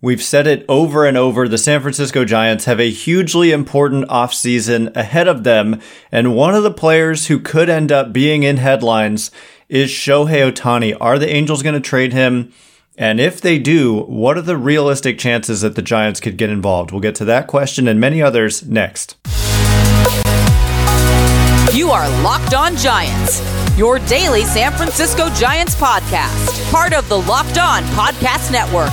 We've said it over and over. The San Francisco Giants have a hugely important offseason ahead of them. And one of the players who could end up being in headlines is Shohei Ohtani. Are the Angels going to trade him? And if they do, what are the realistic chances that the Giants could get involved? We'll get to that question and many others next. You are Locked On Giants, your daily San Francisco Giants podcast, part of the Locked On Podcast Network,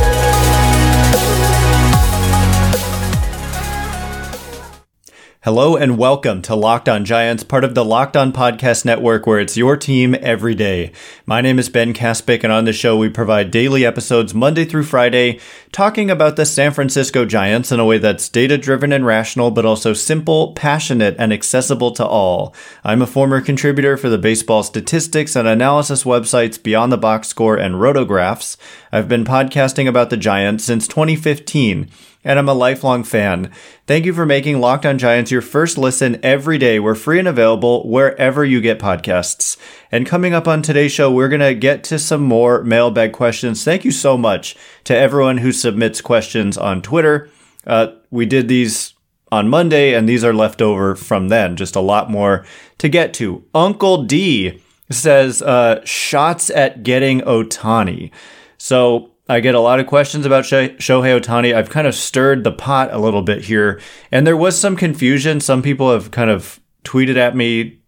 Hello and welcome to Locked On Giants, part of the Locked On Podcast Network, where it's your team every day. My name is Ben Kaspick, and on the show, we provide daily episodes Monday through Friday, talking about the San Francisco Giants in a way that's data driven and rational, but also simple, passionate, and accessible to all. I'm a former contributor for the baseball statistics and analysis websites Beyond the Box Score and Rotographs. I've been podcasting about the Giants since 2015 and I'm a lifelong fan. Thank you for making Locked On Giants your first listen every day. We're free and available wherever you get podcasts. And coming up on today's show, we're going to get to some more mailbag questions. Thank you so much to everyone who submits questions on Twitter. Uh, we did these on Monday, and these are left over from then. Just a lot more to get to. Uncle D says, uh, shots at getting Ohtani. So I get a lot of questions about Shohei Ohtani. I've kind of stirred the pot a little bit here, and there was some confusion. Some people have kind of tweeted at me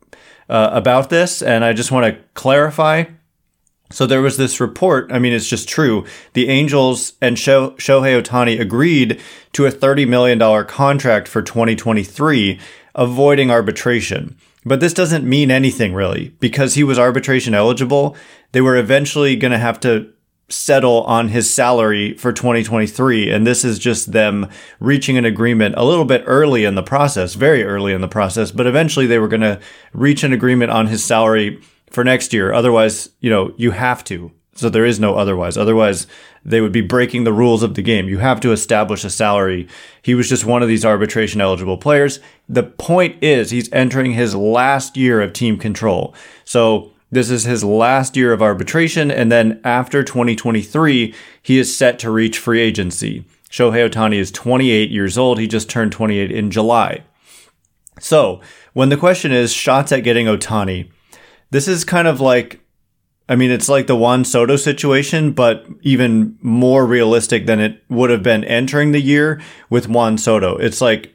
uh, about this, and I just want to clarify. So there was this report. I mean, it's just true. The Angels and Shohei Ohtani agreed to a $30 million contract for 2023, avoiding arbitration. But this doesn't mean anything really because he was arbitration eligible. They were eventually going to have to settle on his salary for 2023. And this is just them reaching an agreement a little bit early in the process, very early in the process, but eventually they were going to reach an agreement on his salary for next year. Otherwise, you know, you have to. So there is no otherwise. Otherwise, they would be breaking the rules of the game. You have to establish a salary. He was just one of these arbitration eligible players. The point is he's entering his last year of team control. So this is his last year of arbitration, and then after 2023, he is set to reach free agency. Shohei Ohtani is 28 years old. He just turned 28 in July. So, when the question is shots at getting Ohtani, this is kind of like, I mean, it's like the Juan Soto situation, but even more realistic than it would have been entering the year with Juan Soto. It's like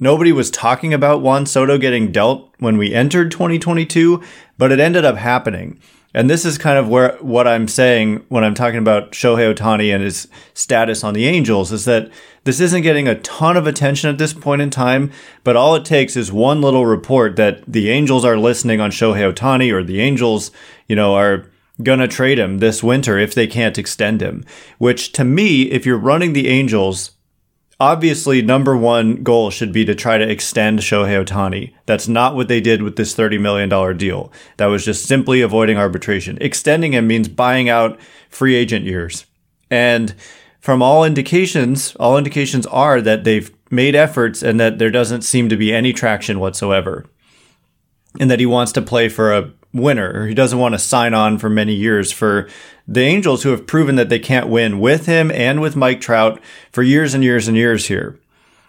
Nobody was talking about Juan Soto getting dealt when we entered 2022, but it ended up happening. And this is kind of where what I'm saying when I'm talking about Shohei Ohtani and his status on the Angels is that this isn't getting a ton of attention at this point in time, but all it takes is one little report that the Angels are listening on Shohei Ohtani or the Angels, you know, are gonna trade him this winter if they can't extend him. Which to me, if you're running the Angels, obviously number one goal should be to try to extend Shohei Ohtani. That's not what they did with this $30 million deal. That was just simply avoiding arbitration. Extending him means buying out free agent years. And from all indications, all indications are that they've made efforts and that there doesn't seem to be any traction whatsoever. And that he wants to play for a winner, or he doesn't want to sign on for many years for the Angels who have proven that they can't win with him and with Mike Trout for years and years and years here.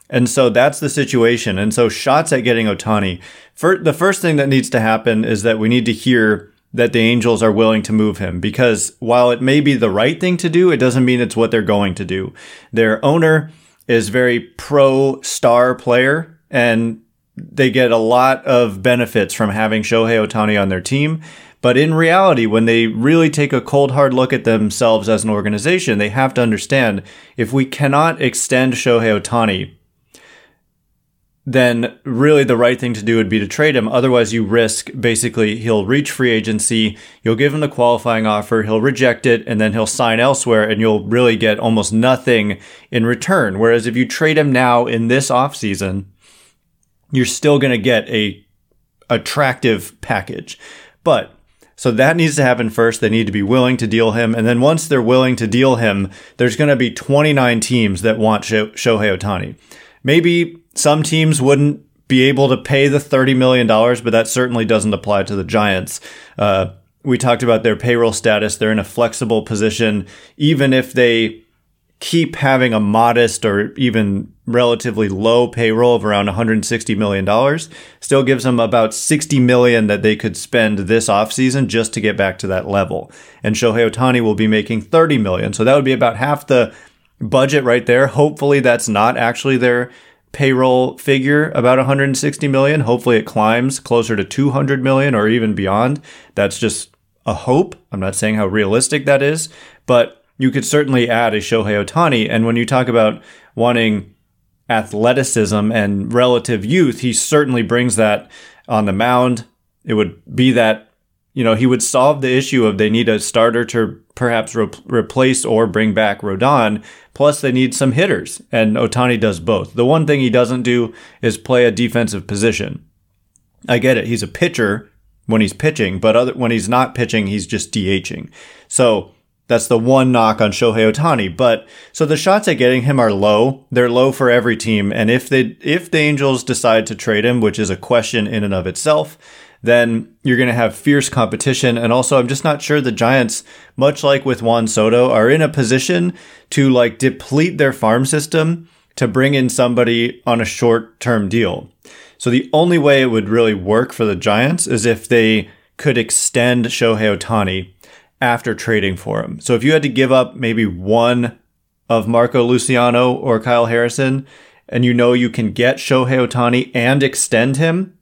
And so that's the situation. And so shots at getting Ohtani. For the first thing that needs to happen is that we need to hear that the Angels are willing to move him because while it may be the right thing to do, it doesn't mean it's what they're going to do. Their owner is very pro star player and they get a lot of benefits from having Shohei Ohtani on their team. But in reality, when they really take a cold, hard look at themselves as an organization, they have to understand if we cannot extend Shohei Ohtani, then really the right thing to do would be to trade him. Otherwise, you risk basically he'll reach free agency, you'll give him the qualifying offer, he'll reject it, and then he'll sign elsewhere, and you'll really get almost nothing in return. Whereas if you trade him now in this offseason, you're still going to get a attractive package. But so that needs to happen first. They need to be willing to deal him. And then once they're willing to deal him, there's going to be 29 teams that want Shohei Ohtani. Maybe some teams wouldn't be able to pay the $30 million, but that certainly doesn't apply to the Giants. Uh, we talked about their payroll status. They're in a flexible position, even if they keep having a modest or even relatively low payroll of around 160 million dollars still gives them about 60 million that they could spend this offseason just to get back to that level. And Shohei Ohtani will be making 30 million. So that would be about half the budget right there. Hopefully that's not actually their payroll figure about 160 million. Hopefully it climbs closer to 200 million or even beyond. That's just a hope. I'm not saying how realistic that is but you could certainly add a Shohei Ohtani. And when you talk about wanting athleticism and relative youth, he certainly brings that on the mound. It would be that, you know, he would solve the issue of they need a starter to perhaps re- replace or bring back Rodon. Plus, they need some hitters, and Ohtani does both. The one thing he doesn't do is play a defensive position. I get it. He's a pitcher when he's pitching, but other, when he's not pitching, he's just DHing. So that's the one knock on Shohei Ohtani. But so the shots at getting him are low. They're low for every team. And if they if the Angels decide to trade him, which is a question in and of itself, then you're going to have fierce competition. And also, I'm just not sure the Giants, much like with Juan Soto, are in a position to like deplete their farm system to bring in somebody on a short term deal. So the only way it would really work for the Giants is if they could extend Shohei Ohtani after trading for him. So if you had to give up maybe one of Marco Luciano or Kyle Harrison, and you know you can get Shohei Ohtani and extend him,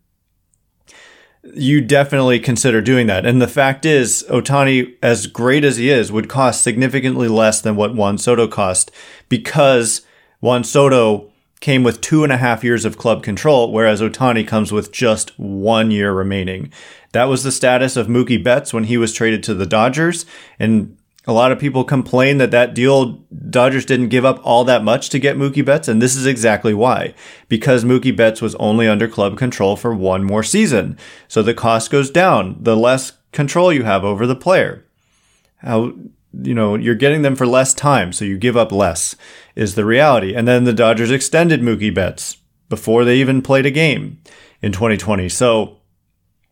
you definitely consider doing that. And the fact is, Ohtani, as great as he is, would cost significantly less than what Juan Soto cost because Juan Soto came with two and a half years of club control, whereas Ohtani comes with just one year remaining. That was the status of Mookie Betts when he was traded to the Dodgers. And a lot of people complain that that deal, Dodgers didn't give up all that much to get Mookie Betts. And this is exactly why. Because Mookie Betts was only under club control for one more season. So the cost goes down, the less control you have over the player. How, you know, you're getting them for less time. So you give up less is the reality. And then the Dodgers extended Mookie Betts before they even played a game in 2020. So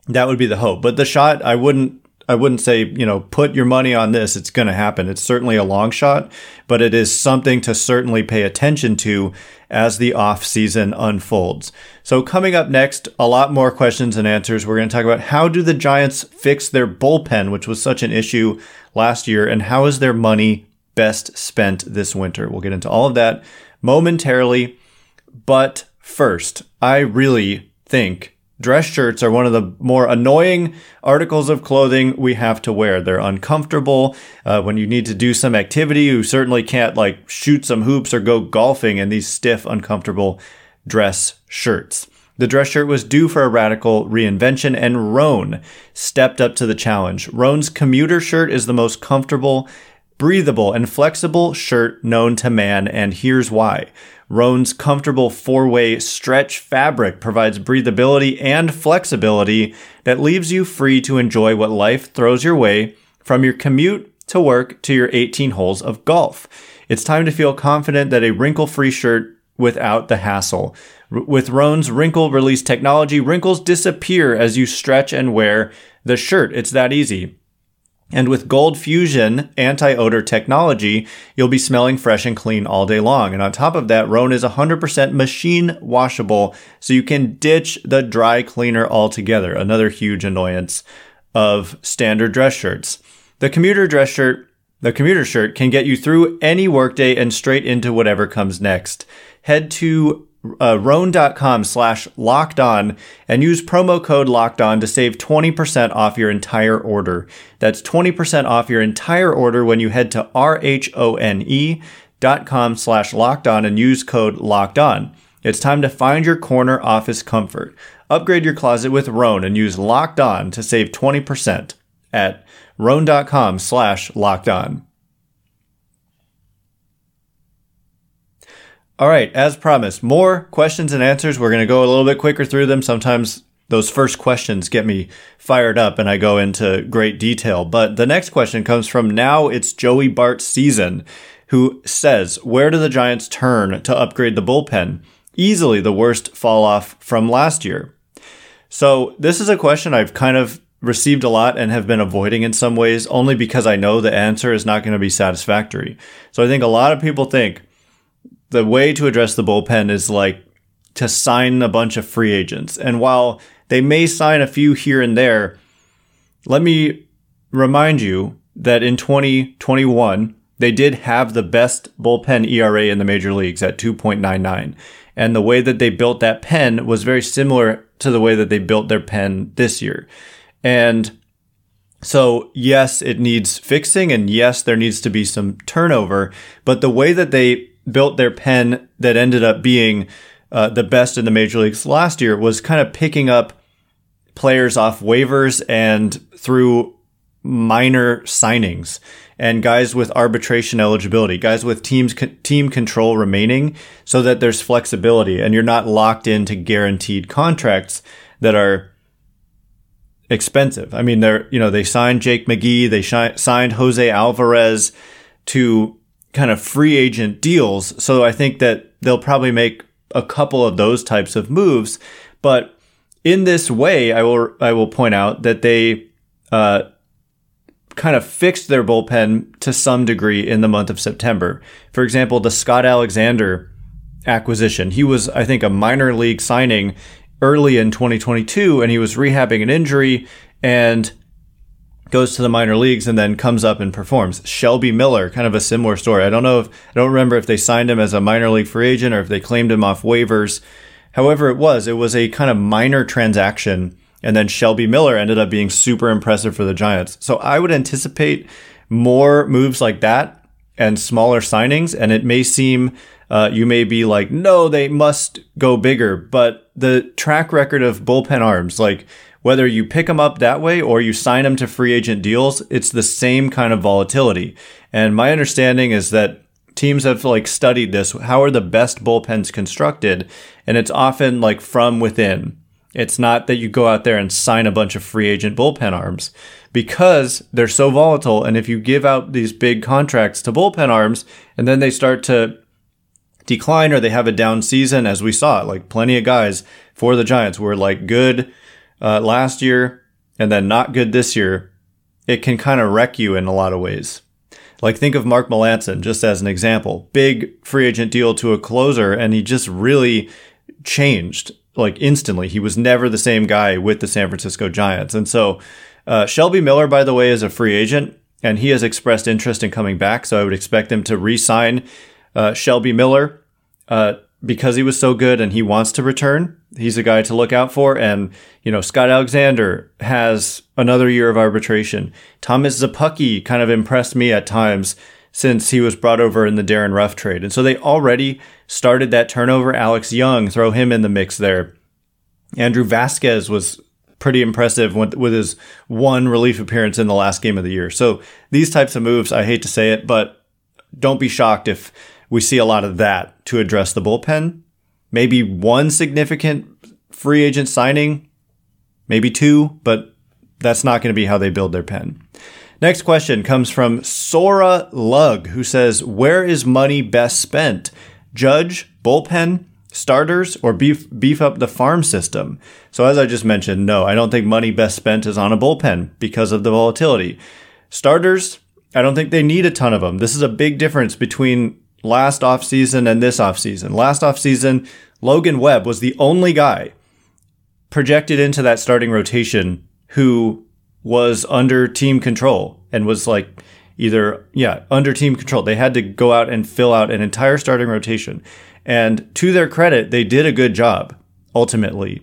that would be the hope. But the shot, I wouldn't I wouldn't say, you know, put your money on this, it's going to happen. It's certainly a long shot, but it is something to certainly pay attention to as the off season unfolds. So coming up next, a lot more questions and answers. We're going to talk about how do the Giants fix their bullpen, which was such an issue last year, and how is their money best spent this winter? We'll get into all of that momentarily. But first, I really think dress shirts are one of the more annoying articles of clothing we have to wear. They're uncomfortable. Uh, when you need to do some activity, you certainly can't like shoot some hoops or go golfing in these stiff, uncomfortable dress shirts. The dress shirt was due for a radical reinvention, and Rhone stepped up to the challenge. Rhone's commuter shirt is the most comfortable, breathable, and flexible shirt known to man, and here's why. Rhone's comfortable four way stretch fabric provides breathability and flexibility that leaves you free to enjoy what life throws your way from your commute to work to your 18 holes of golf. It's time to feel confident that a wrinkle free shirt without the hassle. R- with Rhone's wrinkle release technology, wrinkles disappear as you stretch and wear the shirt. It's that easy. And with Gold Fusion anti odor technology, you'll be smelling fresh and clean all day long. And on top of that, Rhone is 100% machine washable, so you can ditch the dry cleaner altogether. Another huge annoyance of standard dress shirts. The commuter dress shirt, the commuter shirt can get you through any workday and straight into whatever comes next. Head to uh, rhone.com slash locked on and use promo code locked on to save 20% off your entire order. That's 20% off your entire order when you head to R-H-O-N-E dot com slash locked on and use code locked on. It's time to find your corner office comfort. Upgrade your closet with Rhone and use locked on to save 20% at rhone.com slash locked on. All right, as promised, more questions and answers. We're going to go a little bit quicker through them. Sometimes those first questions get me fired up and I go into great detail. But the next question comes from now it's Joey Bart season, who says, Where do the Giants turn to upgrade the bullpen? Easily the worst fall off from last year. So this is a question I've kind of received a lot and have been avoiding in some ways only because I know the answer is not going to be satisfactory. So I think a lot of people think the way to address the bullpen is like to sign a bunch of free agents. And while they may sign a few here and there, let me remind you that in 2021, they did have the best bullpen ERA in the major leagues at 2.99. And the way that they built that pen was very similar to the way that they built their pen this year. And so, yes, it needs fixing, and yes, there needs to be some turnover. But the way that they built their pen that ended up being uh, the best in the major leagues last year was kind of picking up players off waivers and through minor signings and guys with arbitration eligibility, guys with teams team control remaining so that there's flexibility and you're not locked into guaranteed contracts that are expensive. I mean, they're, you know, they signed Jake McGee, they shi- signed Jose Alvarez to kind of free agent deals. So I think that they'll probably make a couple of those types of moves. But in this way, I will, I will point out that they, uh, kind of fixed their bullpen to some degree in the month of September. For example, the Scott Alexander acquisition. He was, I think, a minor league signing early in 2022 and he was rehabbing an injury and goes to the minor leagues and then comes up and performs. Shelby Miller, kind of a similar story. I don't know if I don't remember if they signed him as a minor league free agent or if they claimed him off waivers. However, it was it was a kind of minor transaction and then Shelby Miller ended up being super impressive for the Giants. So I would anticipate more moves like that and smaller signings and it may seem uh, you may be like, no, they must go bigger. But the track record of bullpen arms, like whether you pick them up that way or you sign them to free agent deals, it's the same kind of volatility. And my understanding is that teams have like studied this. How are the best bullpens constructed? And it's often like from within. It's not that you go out there and sign a bunch of free agent bullpen arms because they're so volatile. And if you give out these big contracts to bullpen arms and then they start to decline or they have a down season, as we saw, like plenty of guys for the Giants were like good uh, last year and then not good this year. It can kind of wreck you in a lot of ways. Like think of Mark Melancon just as an example. Big free agent deal to a closer and he just really changed like instantly. He was never the same guy with the San Francisco Giants. And so uh, Shelby Miller, by the way, is a free agent and he has expressed interest in coming back. So I would expect him to re-sign uh, Shelby Miller uh, because he was so good and he wants to return. He's a guy to look out for. And, you know, Scott Alexander has another year of arbitration. Thomas Szapucki kind of impressed me at times since he was brought over in the Darin Ruf trade. And so they already started that turnover. Alex Young, throw him in the mix there. Andrew Vasquez was pretty impressive with, with his one relief appearance in the last game of the year. So these types of moves, I hate to say it, but don't be shocked if we see a lot of that to address the bullpen. Maybe one significant free agent signing, maybe two, but that's not going to be how they build their pen. Next question comes from Sora Lug, who says, Where is money best spent? Judge, bullpen, starters, or beef, beef up the farm system? So, as I just mentioned, no, I don't think money best spent is on a bullpen because of the volatility. Starters, I don't think they need a ton of them. This is a big difference between last offseason and this offseason. Last offseason, Logan Webb was the only guy projected into that starting rotation who was under team control and was like either, yeah, under team control. They had to go out and fill out an entire starting rotation. And to their credit, they did a good job ultimately.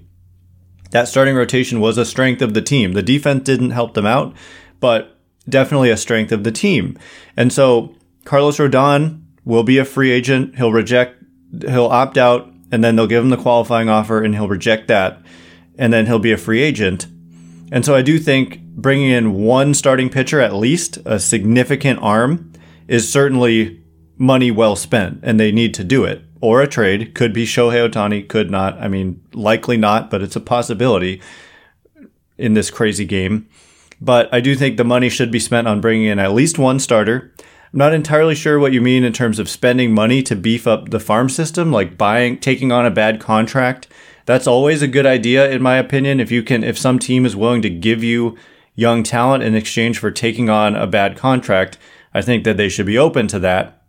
That starting rotation was a strength of the team. The defense didn't help them out, but definitely a strength of the team. And so Carlos Rodon will be a free agent. He'll reject, he'll opt out, and then they'll give him the qualifying offer, and he'll reject that, and then he'll be a free agent. And so I do think bringing in one starting pitcher at least, a significant arm, is certainly money well spent, and they need to do it. Or a trade could be Shohei Ohtani, could not. I mean, likely not, but it's a possibility in this crazy game. But I do think the money should be spent on bringing in at least one starter. I'm not entirely sure what you mean in terms of spending money to beef up the farm system, like buying, taking on a bad contract that's always a good idea, in my opinion. If you can, if some team is willing to give you young talent in exchange for taking on a bad contract, I think that they should be open to that.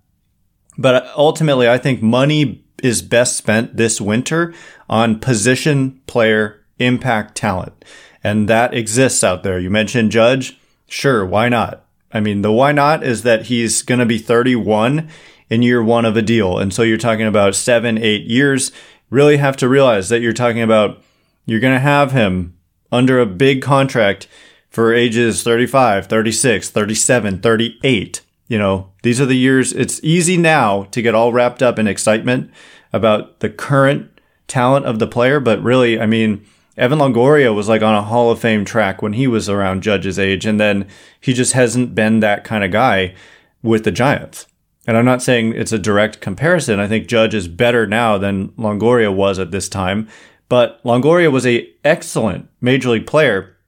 But ultimately, I think money is best spent this winter on position player impact talent. And that exists out there. You mentioned Judge. Sure. Why not? I mean, the why not is that he's going to be 31 in year one of a deal. And so you're talking about seven, eight years. Really have to realize that you're talking about you're going to have him under a big contract for ages 35, 36, 37, 38. You know, these are the years. It's easy now to get all wrapped up in excitement about the current talent of the player, but really, I mean, Evan Longoria was like on a Hall of Fame track when he was around Judge's age, and then he just hasn't been that kind of guy with the Giants. And I'm not saying it's a direct comparison. I think Judge is better now than Longoria was at this time, but Longoria was a excellent major league player.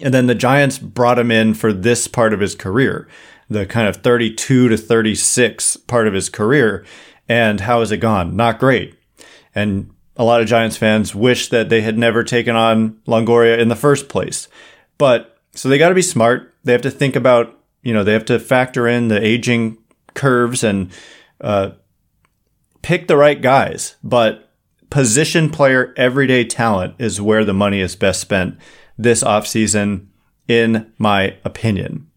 And then the Giants brought him in for this part of his career, the kind of 32 to 36 part of his career. And how has it gone? Not great. And a lot of Giants fans wish that they had never taken on Longoria in the first place. But so they got to be smart. They have to think about, you know, they have to factor in the aging curves and uh, pick the right guys. But position player, everyday talent is where the money is best spent this offseason, in my opinion.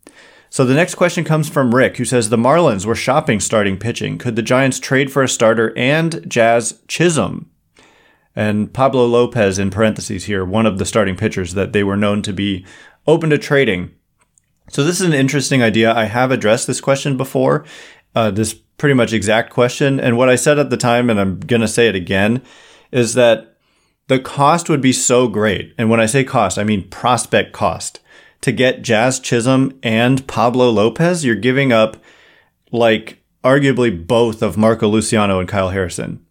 So the next question comes from Rick, who says the Marlins were shopping starting pitching. Could the Giants trade for a starter and Jazz Chisholm? And Pablo Lopez, in parentheses here, one of the starting pitchers that they were known to be open to trading. So this is an interesting idea. I have addressed this question before, uh, this pretty much exact question. And what I said at the time, and I'm going to say it again, is that the cost would be so great. And when I say cost, I mean prospect cost to get Jazz Chisholm and Pablo Lopez, you're giving up like arguably both of Marco Luciano and Kyle Harrison.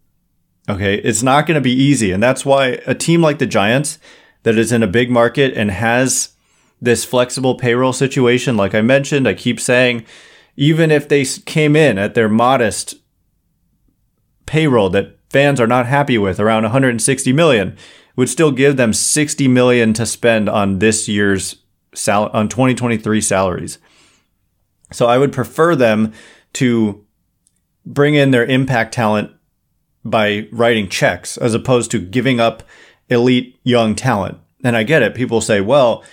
Okay. It's not going to be easy. And that's why a team like the Giants that is in a big market and has this flexible payroll situation, like I mentioned, I keep saying, even if they came in at their modest payroll that fans are not happy with, around 160 million, would still give them 60 million to spend on this year's sal- on 2023 salaries. So I would prefer them to bring in their impact talent by writing checks as opposed to giving up elite young talent. And I get it. People say, well,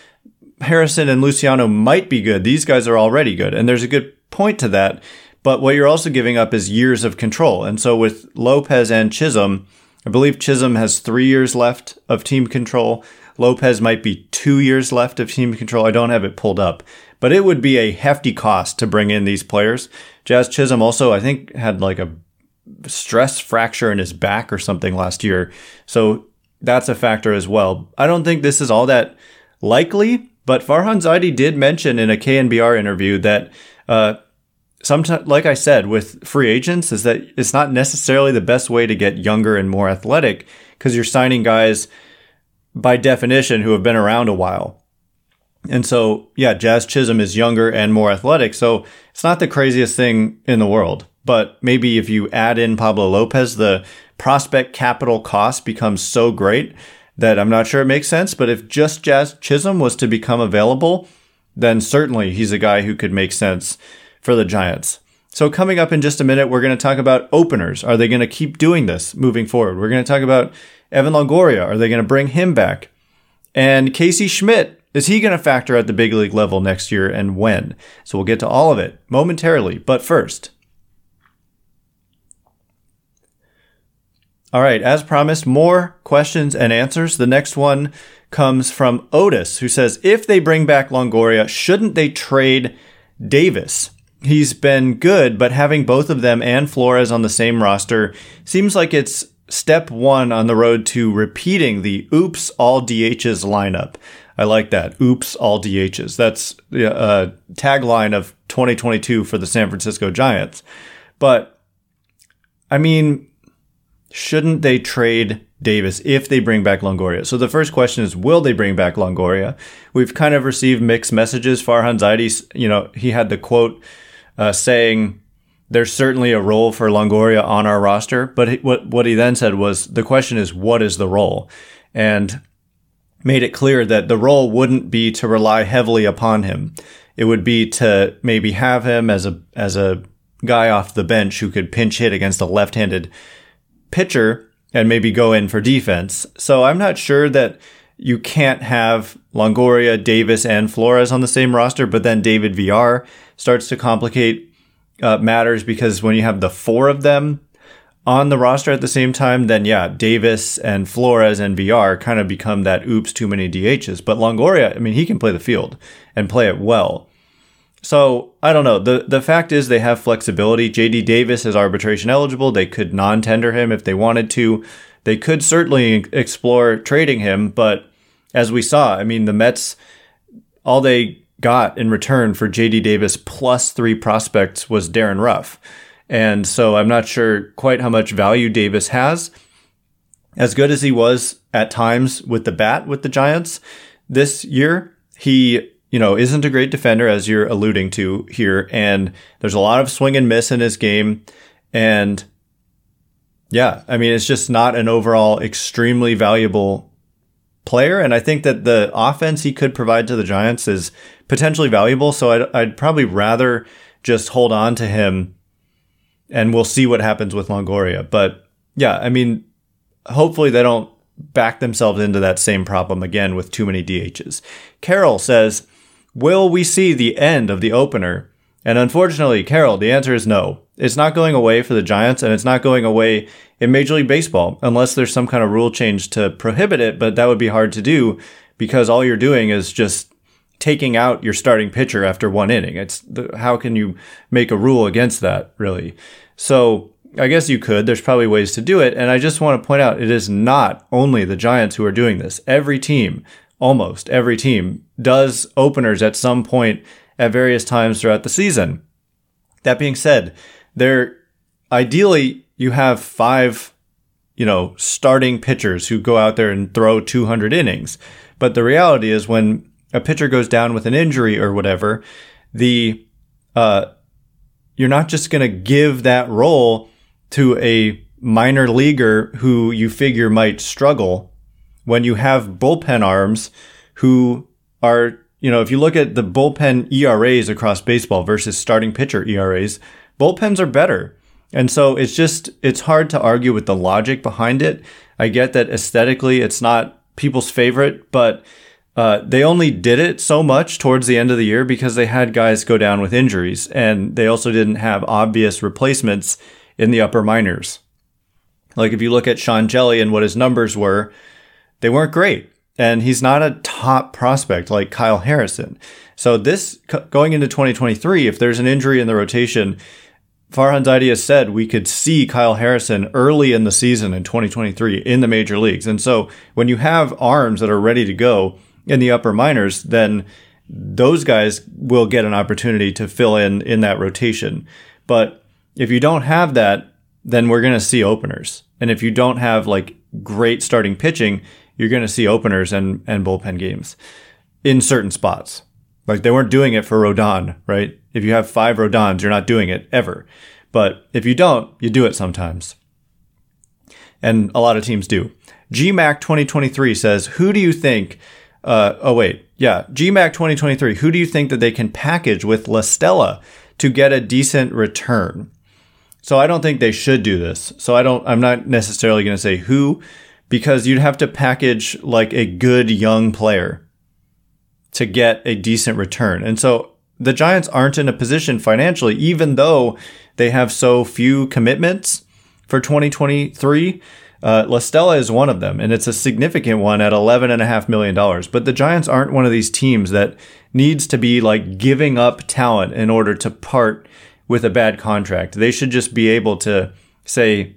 Harrison and Luciano might be good. These guys are already good. And there's a good point to that. But what you're also giving up is years of control. And so with Lopez and Chisholm, I believe Chisholm has three years left of team control. Lopez might be two years left of team control. I don't have it pulled up, but it would be a hefty cost to bring in these players. Jazz Chisholm also, I think, had like a stress fracture in his back or something last year. So that's a factor as well. I don't think this is all that likely, but Farhan Zaidi did mention in a KNBR interview that, uh, sometimes, like I said, with free agents, is that it's not necessarily the best way to get younger and more athletic because you're signing guys by definition who have been around a while. And so, yeah, Jazz Chisholm is younger and more athletic. So it's not the craziest thing in the world. But maybe if you add in Pablo Lopez, the prospect capital cost becomes so great that I'm not sure it makes sense. But if just Jazz Chisholm was to become available, then certainly he's a guy who could make sense for the Giants. So coming up in just a minute, we're going to talk about openers. Are they going to keep doing this moving forward? We're going to talk about Evan Longoria, are they going to bring him back? And Casey Schmidt, is he going to factor at the big league level next year and when? So we'll get to all of it momentarily. But first, All right, as promised, more questions and answers. The next one comes from Otis, who says If they bring back Longoria, shouldn't they trade Davis? He's been good, but having both of them and Flores on the same roster seems like it's step one on the road to repeating the oops all DHs lineup. I like that. Oops all DHs. That's the tagline of 2022 for the San Francisco Giants. But I mean, shouldn't they trade Davis if they bring back Longoria? So the first question is, will they bring back Longoria? We've kind of received mixed messages. Farhan Zaidi, you know, he had the quote uh, saying there's certainly a role for Longoria on our roster. But what what he then said was the question is what is the role, and made it clear that the role wouldn't be to rely heavily upon him. It would be to maybe have him as a as a guy off the bench who could pinch hit against a left-handed pitcher and maybe go in for defense. So I'm not sure that you can't have Longoria, Davis, and Flores on the same roster, but then David Villar starts to complicate uh, matters because when you have the four of them on the roster at the same time, then yeah, Davis and Flores and Villar kind of become that oops, too many DHs. But Longoria, I mean, he can play the field and play it well. So I don't know. The the fact is they have flexibility. JD Davis is arbitration eligible. They could non-tender him if they wanted to. They could certainly explore trading him, but as we saw, I mean the Mets all they got in return for JD Davis plus 3 prospects was Darin Ruf, And so I'm not sure quite how much value Davis has. As good as he was at times with the bat with the Giants this year, he you know, isn't a great defender, as you're alluding to here. And there's a lot of swing and miss in his game. And yeah, I mean, it's just not an overall extremely valuable player. And I think that the offense he could provide to the Giants is potentially valuable. So I'd, I'd probably rather just hold on to him and we'll see what happens with Longoria. But yeah, I mean, hopefully they don't back themselves into that same problem again with too many DHs. Carol says, Will we see the end of the opener? And unfortunately, Carol, the answer is no. It's not going away for the Giants and it's not going away in Major League Baseball unless there's some kind of rule change to prohibit it, but that would be hard to do because all you're doing is just taking out your starting pitcher after one inning. It's the, how can you make a rule against that really? So I guess you could. There's probably ways to do it. And I just want to point out it is not only the Giants who are doing this. Every team almost every team does openers at some point at various times throughout the season. That being said, there ideally you have five, you know, starting pitchers who go out there and throw 200 innings. But the reality is when a pitcher goes down with an injury or whatever, the uh, you're not just going to give that role to a minor leaguer who you figure might struggle when you have bullpen arms who are, you know, if you look at the bullpen ERAs across baseball versus starting pitcher ERAs, bullpens are better. And so it's just, it's hard to argue with the logic behind it. I get that aesthetically it's not people's favorite, but uh, they only did it so much towards the end of the year because they had guys go down with injuries and they also didn't have obvious replacements in the upper minors. Like if you look at Sean Hjelle and what his numbers were, they weren't great. And he's not a top prospect like Kyle Harrison. So this going into 2023, if there's an injury in the rotation, Farhan Zaidi has said we could see Kyle Harrison early in the season in 2023 in the major leagues. And so when you have arms that are ready to go in the upper minors, then those guys will get an opportunity to fill in in that rotation. But if you don't have that, then we're going to see openers. And if you don't have like great starting pitching, you're going to see openers and, and bullpen games in certain spots. Like they weren't doing it for Rodon, right? If you have five Rodons, you're not doing it ever. But if you don't, you do it sometimes. And a lot of teams do. GMAC 2023 says, who do you think, uh, oh wait, yeah, GMAC 2023, who do you think that they can package with La Stella to get a decent return? So I don't think they should do this. So I don't, I'm not necessarily going to say who, because you'd have to package like a good young player to get a decent return. And so the Giants aren't in a position financially, even though they have so few commitments for 2023. Uh, La Stella is one of them, and it's a significant one at $11.5 million. But the Giants aren't one of these teams that needs to be like giving up talent in order to part with a bad contract. They should just be able to say,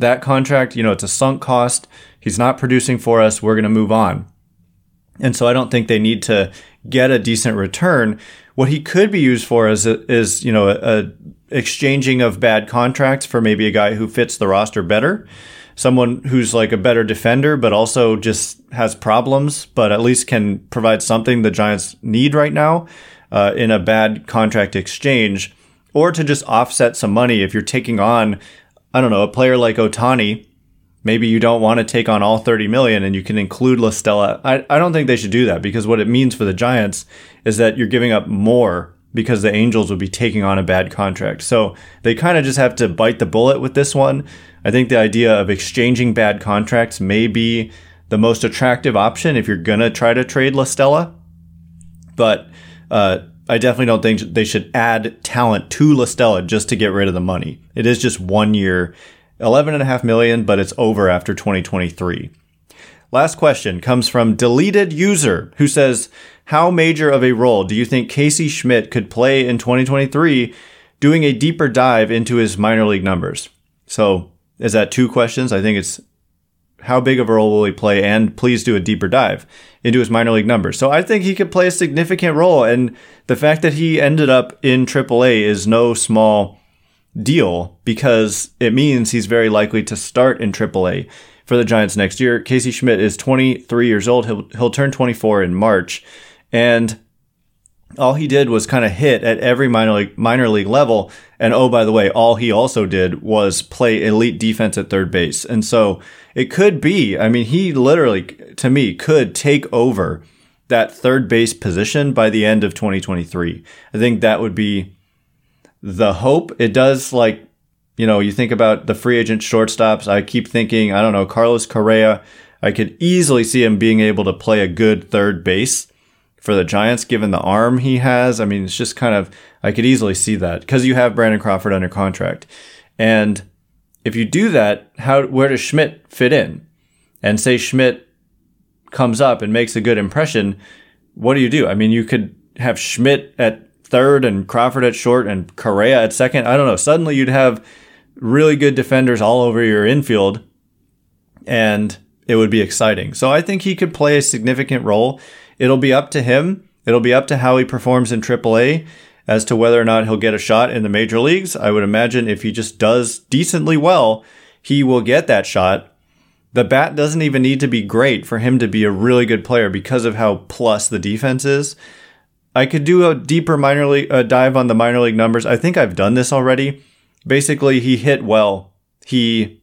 that contract, you know, it's a sunk cost. He's not producing for us. We're going to move on. And so I don't think they need to get a decent return. What he could be used for is, is you know, a, a exchanging of bad contracts for maybe a guy who fits the roster better. Someone who's like a better defender, but also just has problems, but at least can provide something the Giants need right now uh, in a bad contract exchange or to just offset some money if you're taking on, I don't know, a player like Ohtani, Maybe you don't want to take on all 30 million and you can include La Stella. I, I don't think they should do that because what it means for the Giants is that you're giving up more because the Angels would be taking on a bad contract. So they kind of just have to bite the bullet with this one. I think the idea of exchanging bad contracts may be the most attractive option if you're going to try to trade La Stella. But uh, I definitely don't think they should add talent to La Stella just to get rid of the money. It is just one year, 11.5 million, but it's over after 2023. Last question comes from deleted user who says, how major of a role do you think Casey Schmidt could play in 2023 doing a deeper dive into his minor league numbers? So is that two questions? I think it's how big of a role will he play and please do a deeper dive into his minor league numbers. So I think he could play a significant role and the fact that he ended up in AAA is no small deal because it means he's very likely to start in AAA for the Giants next year. Casey Schmidt is 23 years old. He'll he'll turn 24 in March. And all he did was kind of hit at every minor league, minor league level. And oh, by the way, all he also did was play elite defense at third base. And so it could be, I mean, he literally, to me, could take over that third base position by the end of 2023. I think that would be the hope. It does like, you know, you think about the free agent shortstops. I keep thinking, I don't know, Carlos Correa. I could easily see him being able to play a good third base for the Giants, given the arm he has. I mean, it's just kind of, I could easily see that because you have Brandon Crawford under contract. And if you do that, how, where does Schmidt fit in? And say Schmidt comes up and makes a good impression, what do you do? I mean, you could have Schmidt at third and Crawford at short and Correa at second. I don't know. Suddenly you'd have really good defenders all over your infield and it would be exciting. So I think he could play a significant role it'll be up to him. It'll be up to how he performs in AAA as to whether or not he'll get a shot in the major leagues. I would imagine if he just does decently well, he will get that shot. The bat doesn't even need to be great for him to be a really good player because of how plus the defense is. I could do a deeper minor league uh, dive on the minor league numbers. I think I've done this already. Basically, he hit well. He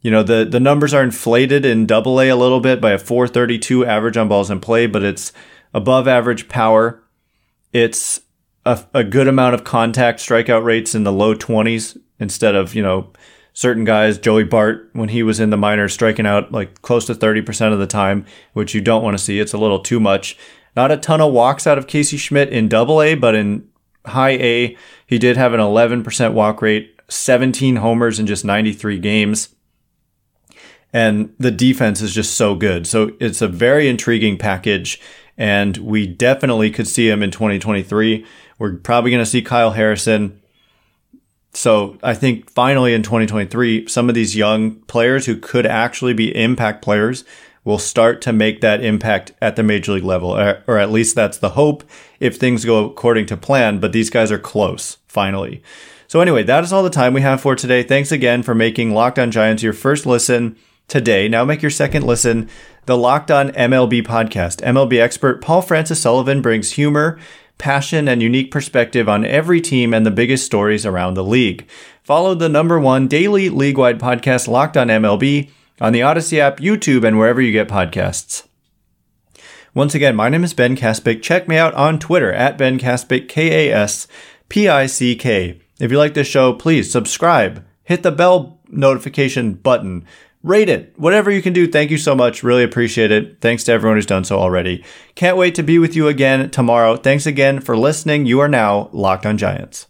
you know, the, the numbers are inflated in double A a little bit by a 432 average on balls in play, but it's above average power. It's a, a good amount of contact strikeout rates in the low 20s instead of, you know, certain guys, Joey Bart, when he was in the minors, striking out like close to 30% of the time, which you don't want to see. It's a little too much. Not a ton of walks out of Casey Schmidt in double A, but in high A, he did have an 11% walk rate, 17 homers in just 93 games and the defense is just so good. So it's a very intriguing package, and we definitely could see him in 2023. We're probably going to see Kyle Harrison. So I think finally in 2023, some of these young players who could actually be impact players will start to make that impact at the major league level, or at least that's the hope if things go according to plan. But these guys are close finally. So anyway, that is all the time we have for today. Thanks again for making Locked On Giants your first listen today. Now make your second listen the Locked On MLB podcast. MLB expert Paul Francis Sullivan brings humor, passion, and unique perspective on every team and the biggest stories around the league. Follow the number one daily league wide podcast, Locked On MLB, on the Odyssey app, YouTube, and wherever you get podcasts. Once again, my name is Ben Kaspick. Check me out on Twitter at Ben Kaspick, K A S P I C K. If you like this show, please subscribe, hit the bell notification button rate it. Whatever you can do, thank you so much. Really appreciate it. Thanks to everyone who's done so already. Can't wait to be with you again tomorrow. Thanks again for listening. You are now Locked on Giants.